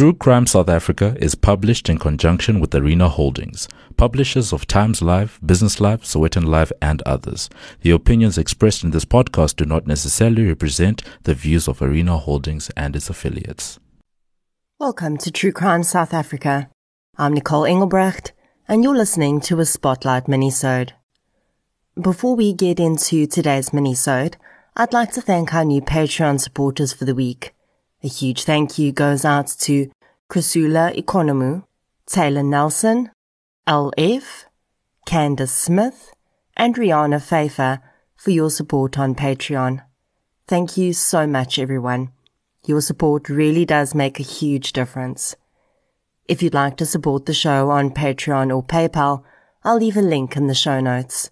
True Crime South Africa is published in conjunction with Arena Holdings, publishers of Times Live, Business Live, Sowetan Live, and others. The opinions expressed in this podcast do not necessarily represent the views of Arena Holdings and its affiliates. Welcome to True Crime South Africa. I'm Nicole Engelbrecht, and you're listening to a Spotlight minisode. Before we get into today's minisode, I'd like to thank our new Patreon supporters for the week. A huge thank you goes out to Chrysula Economu, Taylor Nelson, LF, Candace Smith, and Rihanna Pfeiffer for your support on Patreon. Thank you so much, everyone. Your support really does make a huge difference. If you'd like to support the show on Patreon or PayPal, I'll leave a link in the show notes.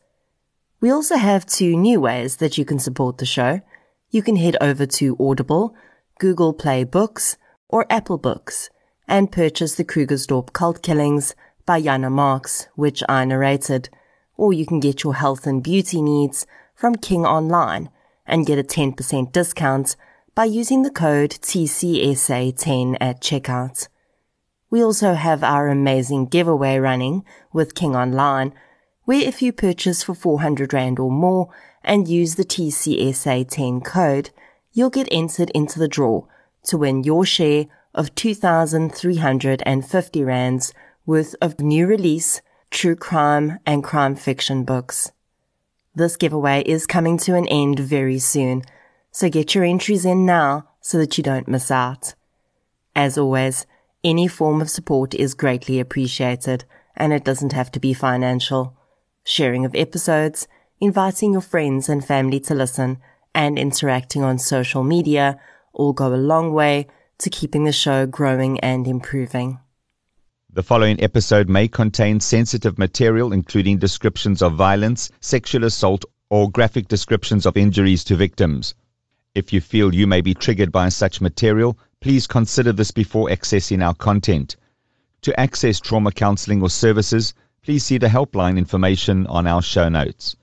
We also have two new ways that you can support the show. You can head over to Audible Google Play Books, or Apple Books, and purchase the Krugersdorp Cult Killings by Jana Marx, which I narrated. Or you can get your health and beauty needs from King Online and get a 10% discount by using the code TCSA10 at checkout. We also have our amazing giveaway running with King Online, where if you purchase for 400 Rand or more and use the TCSA10 code, you'll get entered into the draw to win your share of 2,350 rands worth of new release true crime and crime fiction books. This giveaway is coming to an end very soon, so get your entries in now so that you don't miss out. As always, any form of support is greatly appreciated and it doesn't have to be financial. Sharing of episodes, inviting your friends and family to listen, and interacting on social media all go a long way to keeping the show growing and improving. The following episode may contain sensitive material, including descriptions of violence, sexual assault, or graphic descriptions of injuries to victims. If you feel you may be triggered by such material, please consider this before accessing our content. To access trauma counseling or services, please see the helpline information on our show notes.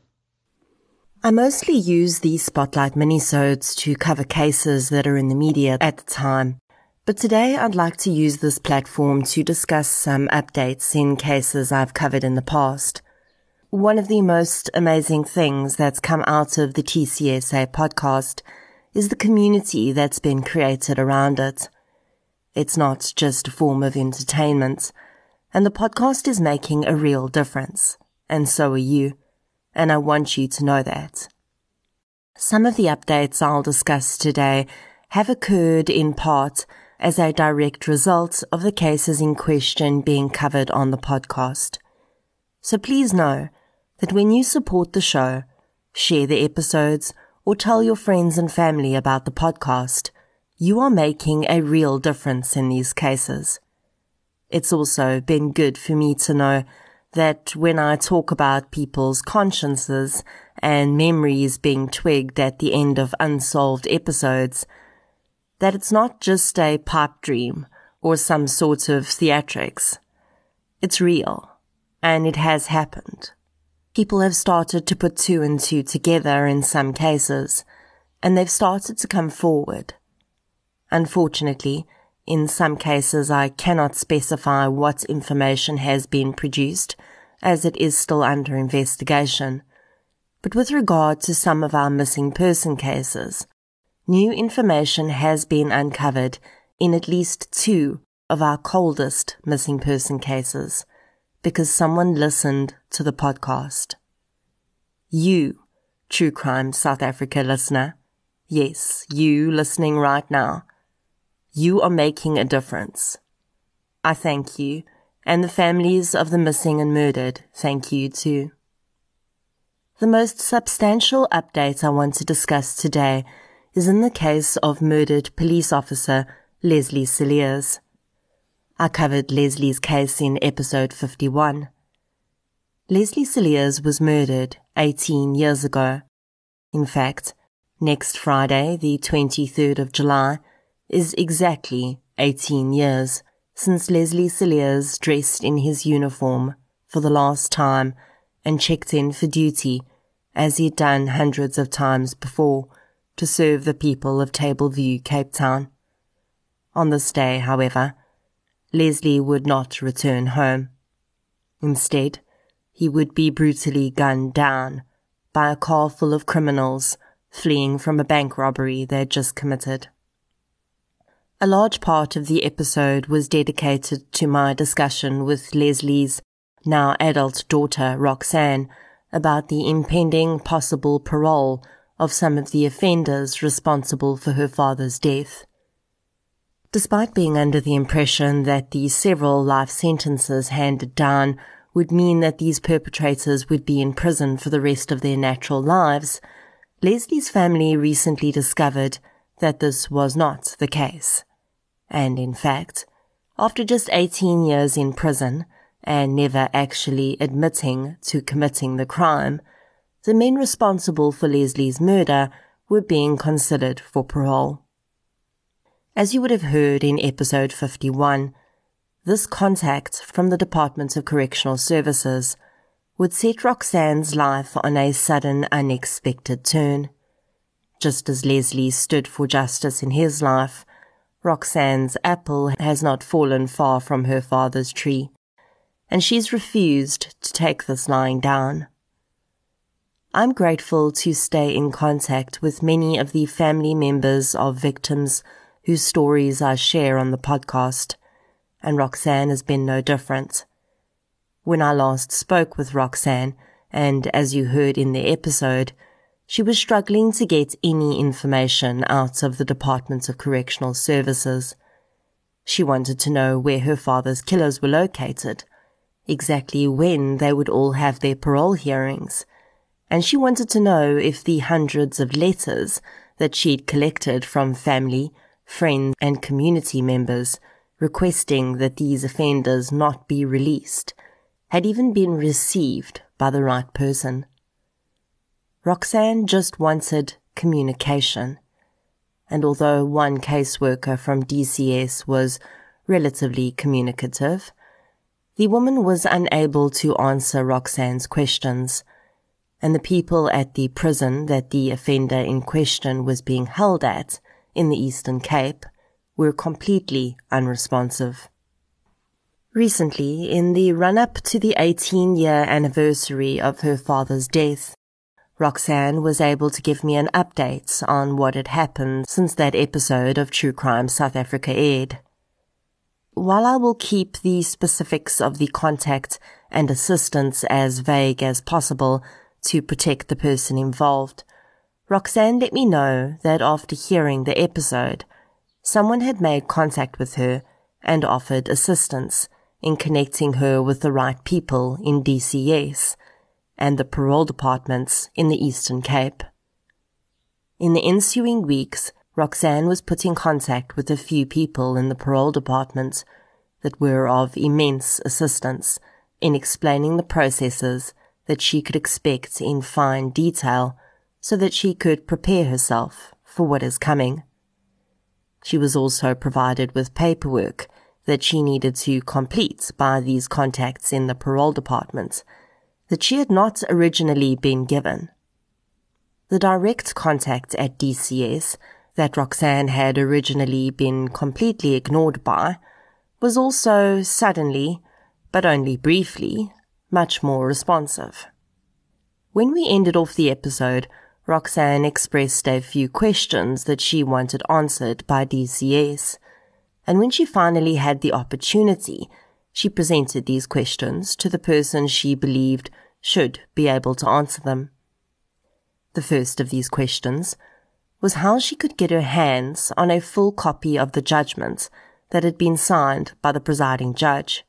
I mostly use these spotlight minisodes to cover cases that are in the media at the time. But today I'd like to use this platform to discuss some updates in cases I've covered in the past. One of the most amazing things that's come out of the TCSA podcast is the community that's been created around it. It's not just a form of entertainment, and the podcast is making a real difference. And so are you and I want you to know that. Some of the updates I'll discuss today have occurred in part as a direct result of the cases in question being covered on the podcast. So please know that when you support the show, share the episodes, or tell your friends and family about the podcast, you are making a real difference in these cases. It's also been good for me to know that when I talk about people's consciences and memories being twigged at the end of unsolved episodes, that it's not just a pipe dream or some sort of theatrics. It's real, and it has happened. People have started to put two and two together in some cases, and they've started to come forward. Unfortunately, in some cases, I cannot specify what information has been produced, as it is still under investigation. But with regard to some of our missing person cases, new information has been uncovered in at least two of our coldest missing person cases because someone listened to the podcast. You, True Crime South Africa listener, yes, you listening right now, you are making a difference. I thank you, and the families of the missing and murdered thank you too. The most substantial update I want to discuss today is in the case of murdered police officer Leslie Cilliers. I covered Leslie's case in episode 51. Leslie Cilliers was murdered 18 years ago. In fact, next Friday, the 23rd of July, is exactly 18 years since Leslie Cilliers dressed in his uniform for the last time and checked in for duty as he'd done hundreds of times before to serve the people of Tableview, Cape Town. On this day, however, Leslie would not return home. Instead, he would be brutally gunned down by a car full of criminals fleeing from a bank robbery they had just committed. A large part of the episode was dedicated to my discussion with Leslie's now adult daughter, Roxanne, about the impending possible parole of some of the offenders responsible for her father's death. Despite being under the impression that the several life sentences handed down would mean that these perpetrators would be in prison for the rest of their natural lives, Leslie's family recently discovered that this was not the case. And in fact, after just 18 years in prison and never actually admitting to committing the crime, the men responsible for Leslie's murder were being considered for parole. As you would have heard in episode 51, this contact from the Department of Correctional Services would set Roxanne's life on a sudden, unexpected turn. Just as Leslie stood for justice in his life, Roxanne's apple has not fallen far from her father's tree, and she's refused to take this lying down. I'm grateful to stay in contact with many of the family members of victims whose stories I share on the podcast, and Roxanne has been no different. When I last spoke with Roxanne, and as you heard in the episode, she was struggling to get any information out of the Department of Correctional Services. She wanted to know where her father's killers were located, exactly when they would all have their parole hearings, and she wanted to know if the hundreds of letters that she'd collected from family, friends, and community members requesting that these offenders not be released had even been received by the right person. Roxanne just wanted communication. And although one caseworker from DCS was relatively communicative, the woman was unable to answer Roxanne's questions, and the people at the prison that the offender in question was being held at in the Eastern Cape were completely unresponsive. Recently, in the run up to the 18 year anniversary of her father's death, Roxanne was able to give me an update on what had happened since that episode of True Crime South Africa aired. While I will keep the specifics of the contact and assistance as vague as possible to protect the person involved, Roxanne let me know that after hearing the episode, someone had made contact with her and offered assistance in connecting her with the right people in DCS and the parole departments in the Eastern Cape. In the ensuing weeks, Roxanne was put in contact with a few people in the parole department that were of immense assistance in explaining the processes that she could expect in fine detail so that she could prepare herself for what is coming. She was also provided with paperwork that she needed to complete by these contacts in the parole department that she had not originally been given. The direct contact at DCS that Roxanne had originally been completely ignored by was also suddenly, but only briefly, much more responsive. When we ended off the episode, Roxanne expressed a few questions that she wanted answered by DCS and when she finally had the opportunity, she presented these questions to the person she believed should be able to answer them. The first of these questions was how she could get her hands on a full copy of the judgment that had been signed by the presiding judge.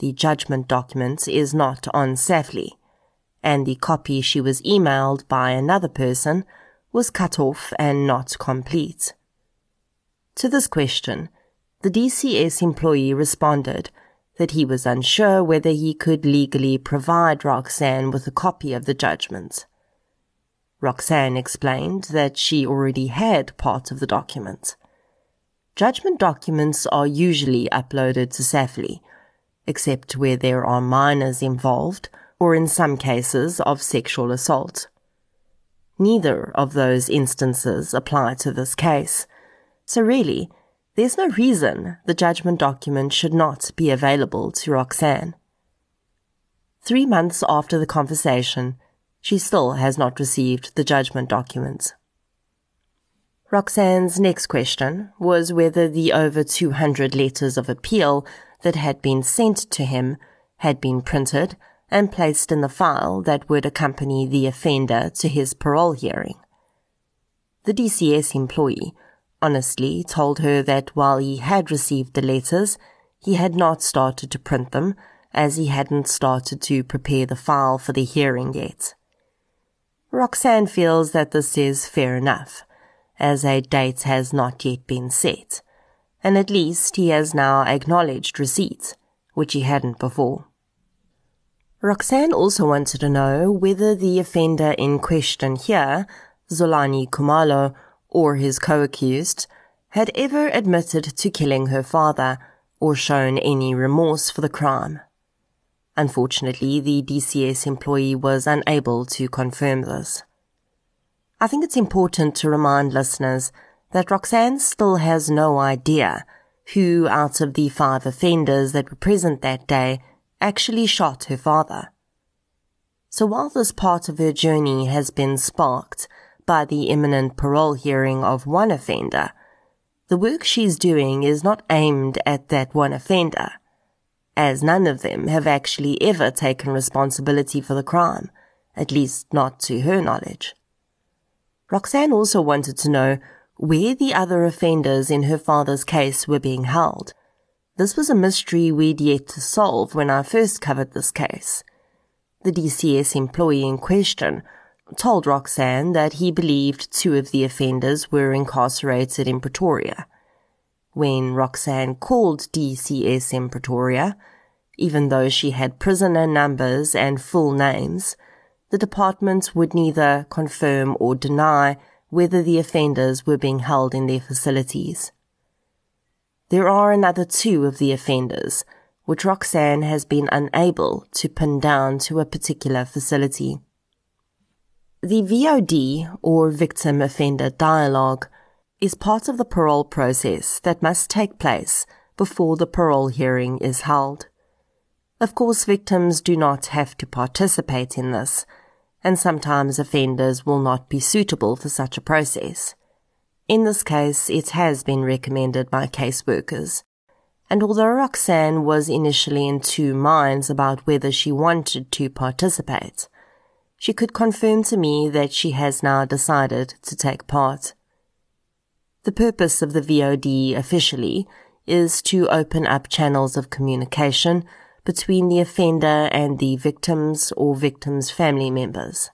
The judgment document is not on SAFLII, and the copy she was emailed by another person was cut off and not complete. To this question, the DCS employee responded that he was unsure whether he could legally provide Roxanne with a copy of the judgment. Roxanne explained that she already had part of the document. Judgment documents are usually uploaded to SAFLII, except where there are minors involved or in some cases of sexual assault. Neither of those instances apply to this case so really, there's no reason the judgment document should not be available to Roxanne. Three months after the conversation, she still has not received the judgment documents. Roxanne's next question was whether the over 200 letters of appeal that had been sent to him had been printed and placed in the file that would accompany the offender to his parole hearing. The DCS employee honestly told her that while he had received the letters, he had not started to print them as he hadn't started to prepare the file for the hearing yet. Roxanne feels that this is fair enough, as a date has not yet been set, and at least he has now acknowledged receipt, which he hadn't before. Roxanne also wanted to know whether the offender in question here, Zolani Khumalo, or his co-accused, had ever admitted to killing her father or shown any remorse for the crime. Unfortunately, the DCS employee was unable to confirm this. I think it's important to remind listeners that Roxanne still has no idea who out of the five offenders that were present that day actually shot her father. So while this part of her journey has been sparked by the imminent parole hearing of one offender, the work she's doing is not aimed at that one offender, as none of them have actually ever taken responsibility for the crime, at least not to her knowledge. Roxanne also wanted to know where the other offenders in her father's case were being held. This was a mystery we'd yet to solve when I first covered this case. The DCS employee in question told Roxanne that he believed two of the offenders were incarcerated in Pretoria. When Roxanne called DCS in Pretoria, even though she had prisoner numbers and full names, the department would neither confirm or deny whether the offenders were being held in their facilities. There are another two of the offenders, which Roxanne has been unable to pin down to a particular facility. The VOD, or Victim Offender Dialogue, is part of the parole process that must take place before the parole hearing is held. Of course, victims do not have to participate in this, and sometimes offenders will not be suitable for such a process. In this case, it has been recommended by caseworkers. And although Roxanne was initially in two minds about whether she wanted to participate, she could confirm to me that she has now decided to take part. The purpose of the VOD officially is to open up channels of communication between the offender and the victims or victims' family members.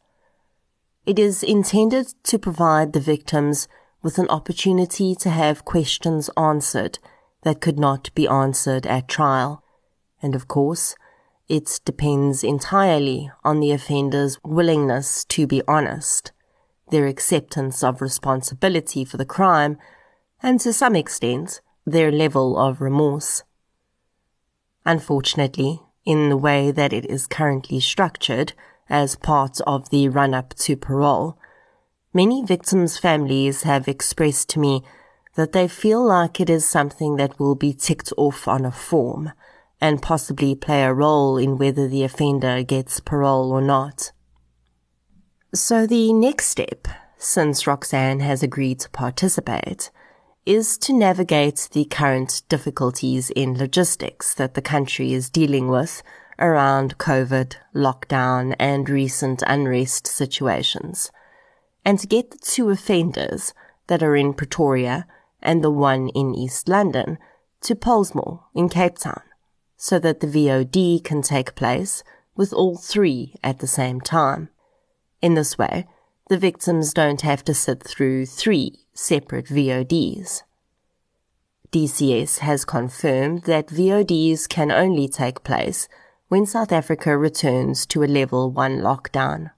It is intended to provide the victims with an opportunity to have questions answered that could not be answered at trial. And of course, it depends entirely on the offender's willingness to be honest, their acceptance of responsibility for the crime, and to some extent, their level of remorse. Unfortunately, in the way that it is currently structured as part of the run up to parole, many victims' families have expressed to me that they feel like it is something that will be ticked off on a form and possibly play a role in whether the offender gets parole or not. So the next step, since Roxanne has agreed to participate, is to navigate the current difficulties in logistics that the country is dealing with around COVID, lockdown, and recent unrest situations, and to get the two offenders that are in Pretoria and the one in East London to Pollsmoor in Cape Town, so that the VOD can take place with all three at the same time. In this way, the victims don't have to sit through three separate VODs. DCS has confirmed that VODs can only take place when South Africa returns to a level 1 lockdown.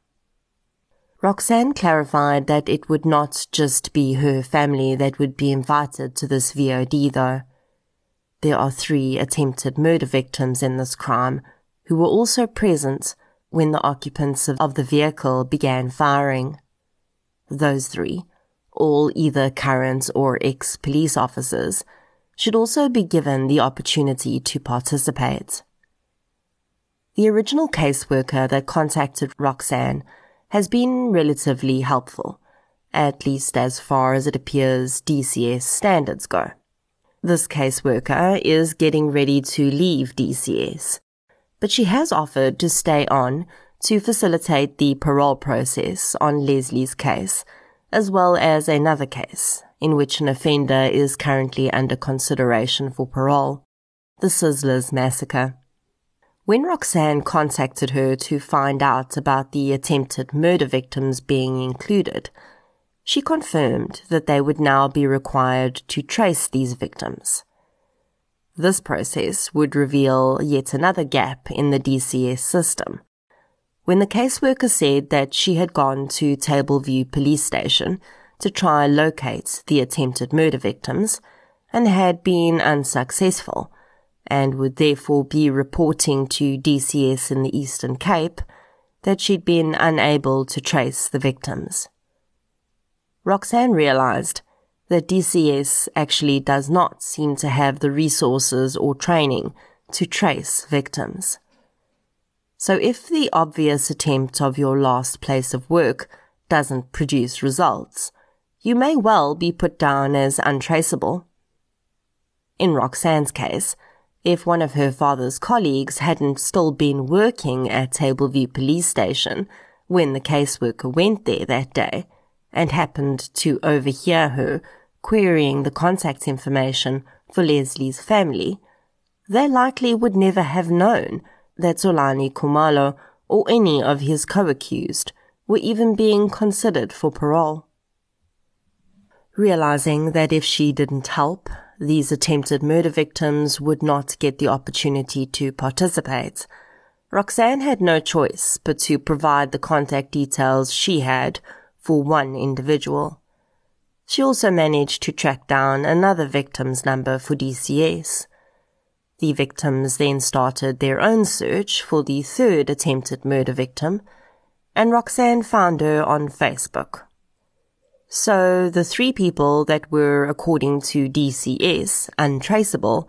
Roxanne clarified that it would not just be her family that would be invited to this VOD though. There are three attempted murder victims in this crime who were also present when the occupants of the vehicle began firing. Those three all either current or ex-police officers, should also be given the opportunity to participate. The original caseworker that contacted Roxanne has been relatively helpful, at least as far as it appears DCS standards go. This caseworker is getting ready to leave DCS, but she has offered to stay on to facilitate the parole process on Leslie's case, as well as another case in which an offender is currently under consideration for parole, the Sizzlers massacre. When Roxanne contacted her to find out about the attempted murder victims being included, she confirmed that they would now be required to trace these victims. This process would reveal yet another gap in the DCS system. When the caseworker said that she had gone to Tableview police station to try locate the attempted murder victims and had been unsuccessful and would therefore be reporting to DCS in the Eastern Cape that she'd been unable to trace the victims. Roxanne realized that DCS actually does not seem to have the resources or training to trace victims. So if the obvious attempt of your last place of work doesn't produce results, you may well be put down as untraceable. In Roxanne's case, if one of her father's colleagues hadn't still been working at Tableview police station when the caseworker went there that day and happened to overhear her querying the contact information for Leslie's family, they likely would never have known that Zolani Khumalo or any of his co-accused were even being considered for parole. Realizing that if she didn't help, these attempted murder victims would not get the opportunity to participate, Roxanne had no choice but to provide the contact details she had for one individual. She also managed to track down another victim's number for DCS. The victims then started their own search for the third attempted murder victim, and Roxanne found her on Facebook. So the three people that were, according to DCS, untraceable,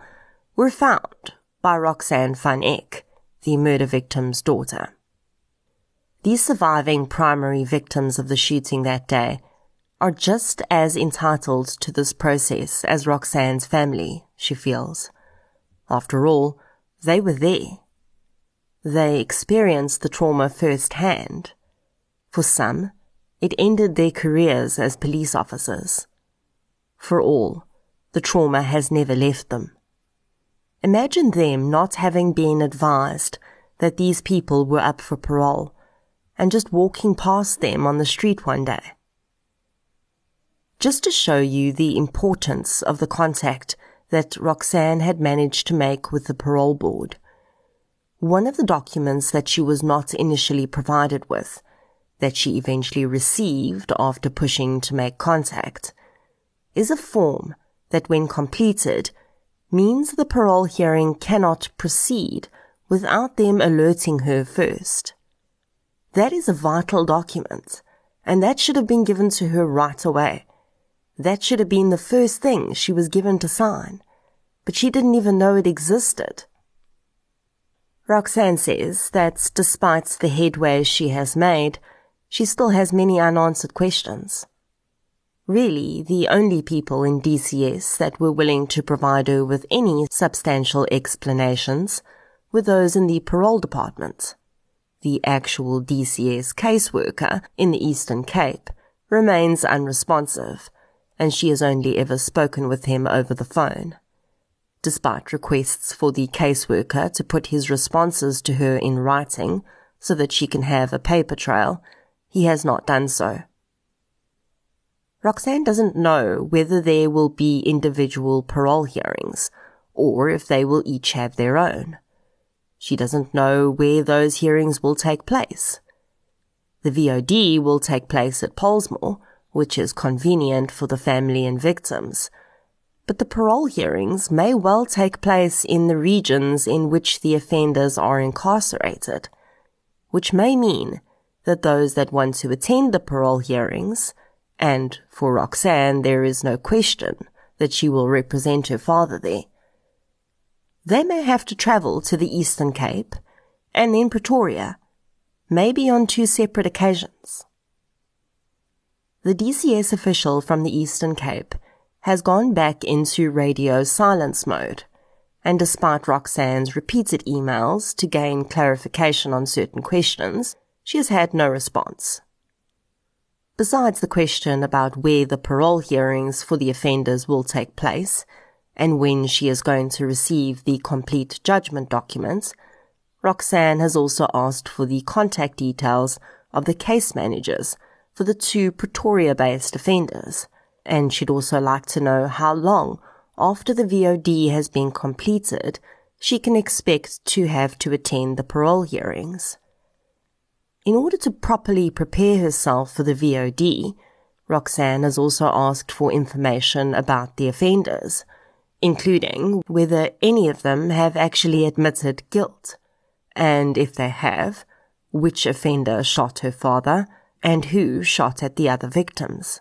were found by Roxanne van Eck, the murder victim's daughter. These surviving primary victims of the shooting that day are just as entitled to this process as Roxanne's family, she feels. After all, they were there. They experienced the trauma firsthand. For some, it ended their careers as police officers. For all, the trauma has never left them. Imagine them not having been advised that these people were up for parole and just walking past them on the street one day. Just to show you the importance of the contact that Roxanne had managed to make with the parole board, one of the documents that she was not initially provided with that she eventually received after pushing to make contact is a form that when completed means the parole hearing cannot proceed without them alerting her first. That is a vital document, and that should have been given to her right away. That should have been the first thing she was given to sign, but she didn't even know it existed. Roxanne says that despite the headway she has made, she still has many unanswered questions. Really, the only people in DCS that were willing to provide her with any substantial explanations were those in the parole department. The actual DCS caseworker in the Eastern Cape remains unresponsive, and she has only ever spoken with him over the phone. Despite requests for the caseworker to put his responses to her in writing so that she can have a paper trail, he has not done so. Roxanne doesn't know whether there will be individual parole hearings or if they will each have their own. She doesn't know where those hearings will take place. The VOD will take place at Pollsmoor, which is convenient for the family and victims. But the parole hearings may well take place in the regions in which the offenders are incarcerated, which may mean that those that want to attend the parole hearings, and for Roxanne there is no question that she will represent her father there. They may have to travel to the Eastern Cape and then Pretoria, maybe on two separate occasions. The DCS official from the Eastern Cape has gone back into radio silence mode, and despite Roxanne's repeated emails to gain clarification on certain questions, she has had no response. Besides the question about where the parole hearings for the offenders will take place and when she is going to receive the complete judgment documents, Roxanne has also asked for the contact details of the case managers for the two Pretoria based offenders and she'd also like to know how long after the VOD has been completed she can expect to have to attend the parole hearings. In order to properly prepare herself for the VOD, Roxanne has also asked for information about the offenders, including whether any of them have actually admitted guilt, and if they have, which offender shot her father and who shot at the other victims.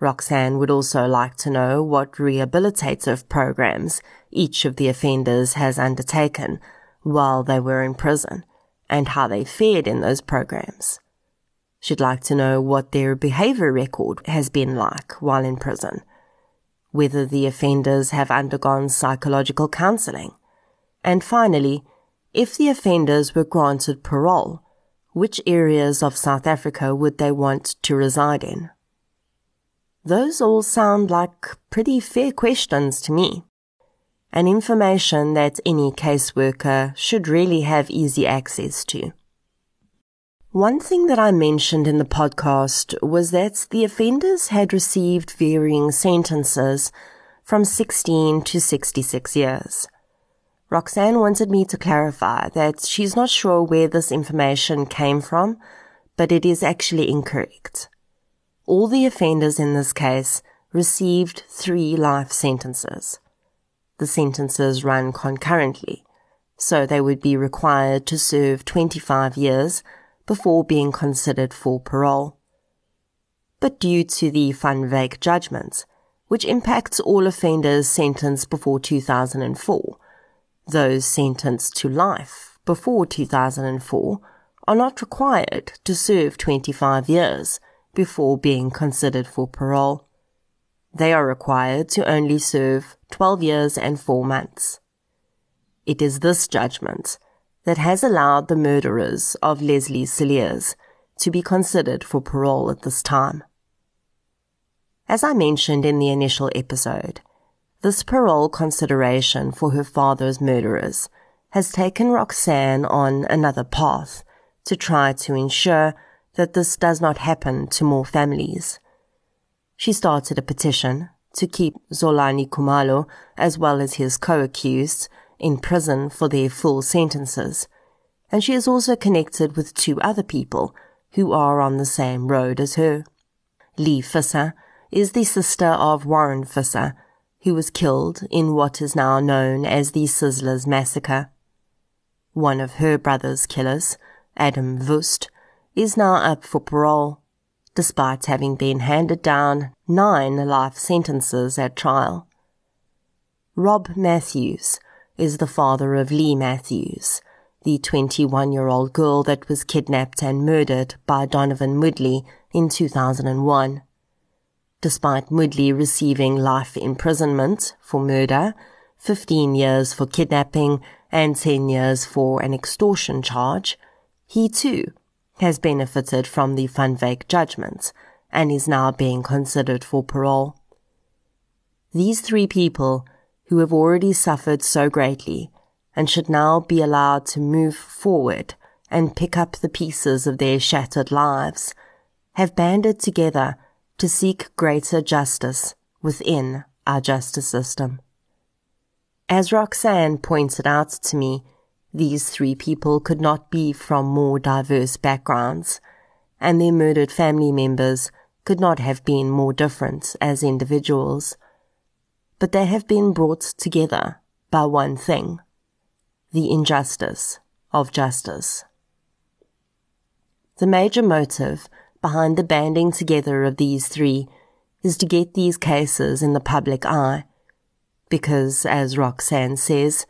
Roxanne would also like to know what rehabilitative programs each of the offenders has undertaken while they were in prison and how they fared in those programs. She'd like to know what their behavior record has been like while in prison, whether the offenders have undergone psychological counseling, and finally, if the offenders were granted parole, which areas of South Africa would they want to reside in? Those all sound like pretty fair questions to me. And information that any caseworker should really have easy access to. One thing that I mentioned in the podcast was that the offenders had received varying sentences from 16 to 66 years. Roxanne wanted me to clarify that she's not sure where this information came from, but it is actually incorrect all the offenders in this case received three life sentences. The sentences run concurrently, so they would be required to serve 25 years before being considered for parole. But due to the Van Wyk judgment, which impacts all offenders sentenced before 2004, those sentenced to life before 2004 are not required to serve 25 years before being considered for parole. They are required to only serve 12 years and 4 months. It is this judgment that has allowed the murderers of Leslie Cilliers to be considered for parole at this time. As I mentioned in the initial episode, this parole consideration for her father's murderers has taken Roxanne on another path to try to ensure that this does not happen to more families. She started a petition to keep Zolani Khumalo, as well as his co-accused, in prison for their full sentences, and she is also connected with two other people who are on the same road as her. Lee Visser is the sister of Warren Visser, who was killed in what is now known as the Sizzlers Massacre. One of her brother's killers, Adam Woest, is now up for parole, despite having been handed down nine life sentences at trial. Rob Matthews is the father of Leigh Matthews, the 21 year old girl that was kidnapped and murdered by Donovan Moodley in 2001. Despite Moodley receiving life imprisonment for murder, 15 years for kidnapping, and 10 years for an extortion charge, he too has benefited from the Wyk judgment and is now being considered for parole. These three people, who have already suffered so greatly and should now be allowed to move forward and pick up the pieces of their shattered lives, have banded together to seek greater justice within our justice system. As Roxanne pointed out to me, these three people could not be from more diverse backgrounds, and their murdered family members could not have been more different as individuals. But they have been brought together by one thing the injustice of justice. The major motive behind the banding together of these three is to get these cases in the public eye because, as Roxanne says,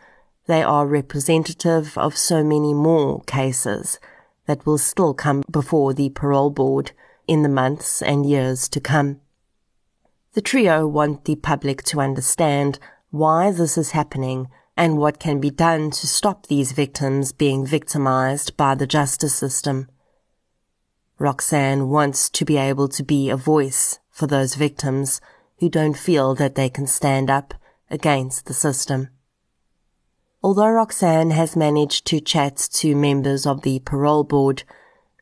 they are representative of so many more cases that will still come before the parole board in the months and years to come. The trio want the public to understand why this is happening and what can be done to stop these victims being victimized by the justice system. Roxanne wants to be able to be a voice for those victims who don't feel that they can stand up against the system. Although Roxanne has managed to chat to members of the parole board,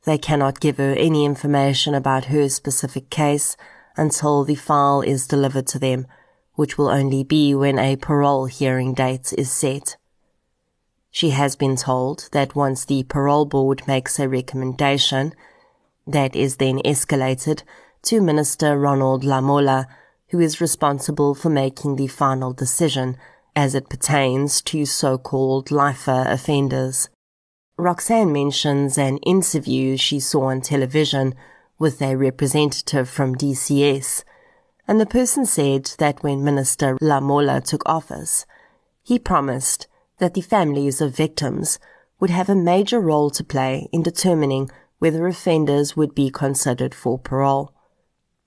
they cannot give her any information about her specific case until the file is delivered to them, which will only be when a parole hearing date is set. She has been told that once the parole board makes a recommendation, that is then escalated to Minister Ronald Lamola, who is responsible for making the final decision as it pertains to so-called lifer offenders. Roxanne mentions an interview she saw on television with a representative from DCS, and the person said that when Minister Lamola took office, he promised that the families of victims would have a major role to play in determining whether offenders would be considered for parole.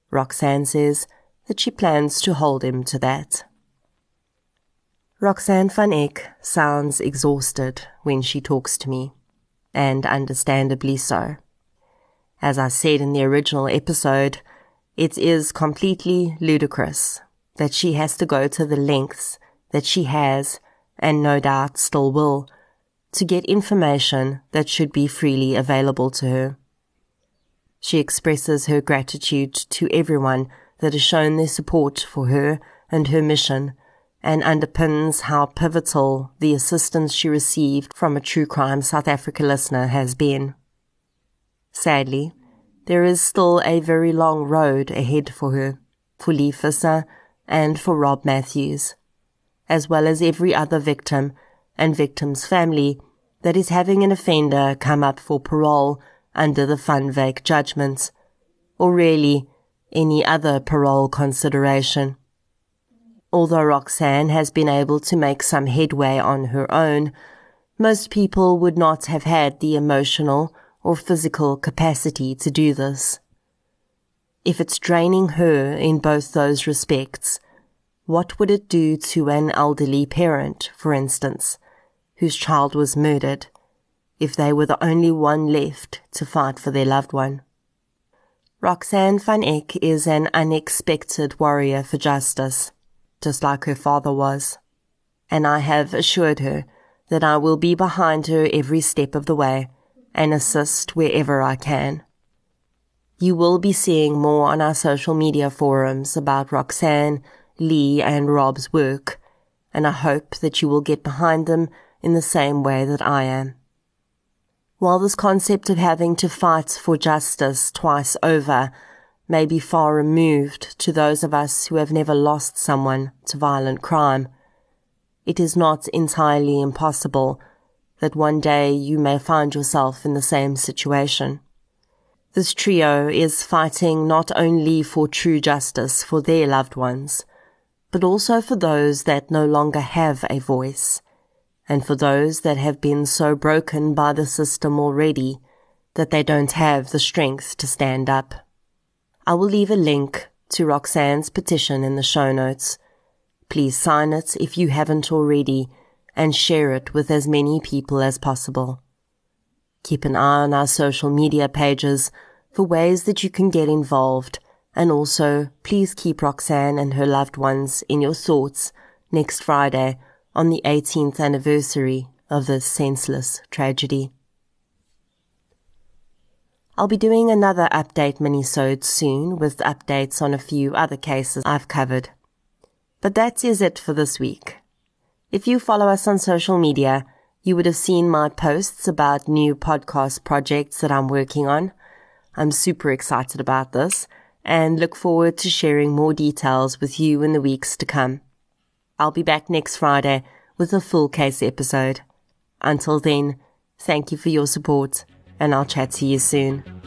Roxanne says that she plans to hold him to that. Roxanne van Eck sounds exhausted when she talks to me, and understandably so. As I said in the original episode, it is completely ludicrous that she has to go to the lengths that she has, and no doubt still will, to get information that should be freely available to her. She expresses her gratitude to everyone that has shown their support for her and her mission and underpins how pivotal the assistance she received from a True Crime South Africa listener has been. Sadly, there is still a very long road ahead for her, for Lee Visser, and for Rob Matthews, as well as every other victim and victim's family that is having an offender come up for parole under the Wyk judgments, or really any other parole consideration. Although Roxanne has been able to make some headway on her own, most people would not have had the emotional or physical capacity to do this. If it's draining her in both those respects, what would it do to an elderly parent, for instance, whose child was murdered, if they were the only one left to fight for their loved one? Roxanne van Eck is an unexpected warrior for justice just like her father was. And I have assured her that I will be behind her every step of the way and assist wherever I can. You will be seeing more on our social media forums about Roxanne, Lee, and Rob's work, and I hope that you will get behind them in the same way that I am. While this concept of having to fight for justice twice over may be far removed to those of us who have never lost someone to violent crime. It is not entirely impossible that one day you may find yourself in the same situation. This trio is fighting not only for true justice for their loved ones, but also for those that no longer have a voice, and for those that have been so broken by the system already that they don't have the strength to stand up. I will leave a link to Roxanne's petition in the show notes. Please sign it if you haven't already and share it with as many people as possible. Keep an eye on our social media pages for ways that you can get involved and also please keep Roxanne and her loved ones in your thoughts next Friday on the 18th anniversary of this senseless tragedy. I'll be doing another update minisode soon with updates on a few other cases I've covered. But that is it for this week. If you follow us on social media, you would have seen my posts about new podcast projects that I'm working on. I'm super excited about this and look forward to sharing more details with you in the weeks to come. I'll be back next Friday with a full case episode. Until then, thank you for your support and I'll chat to you soon.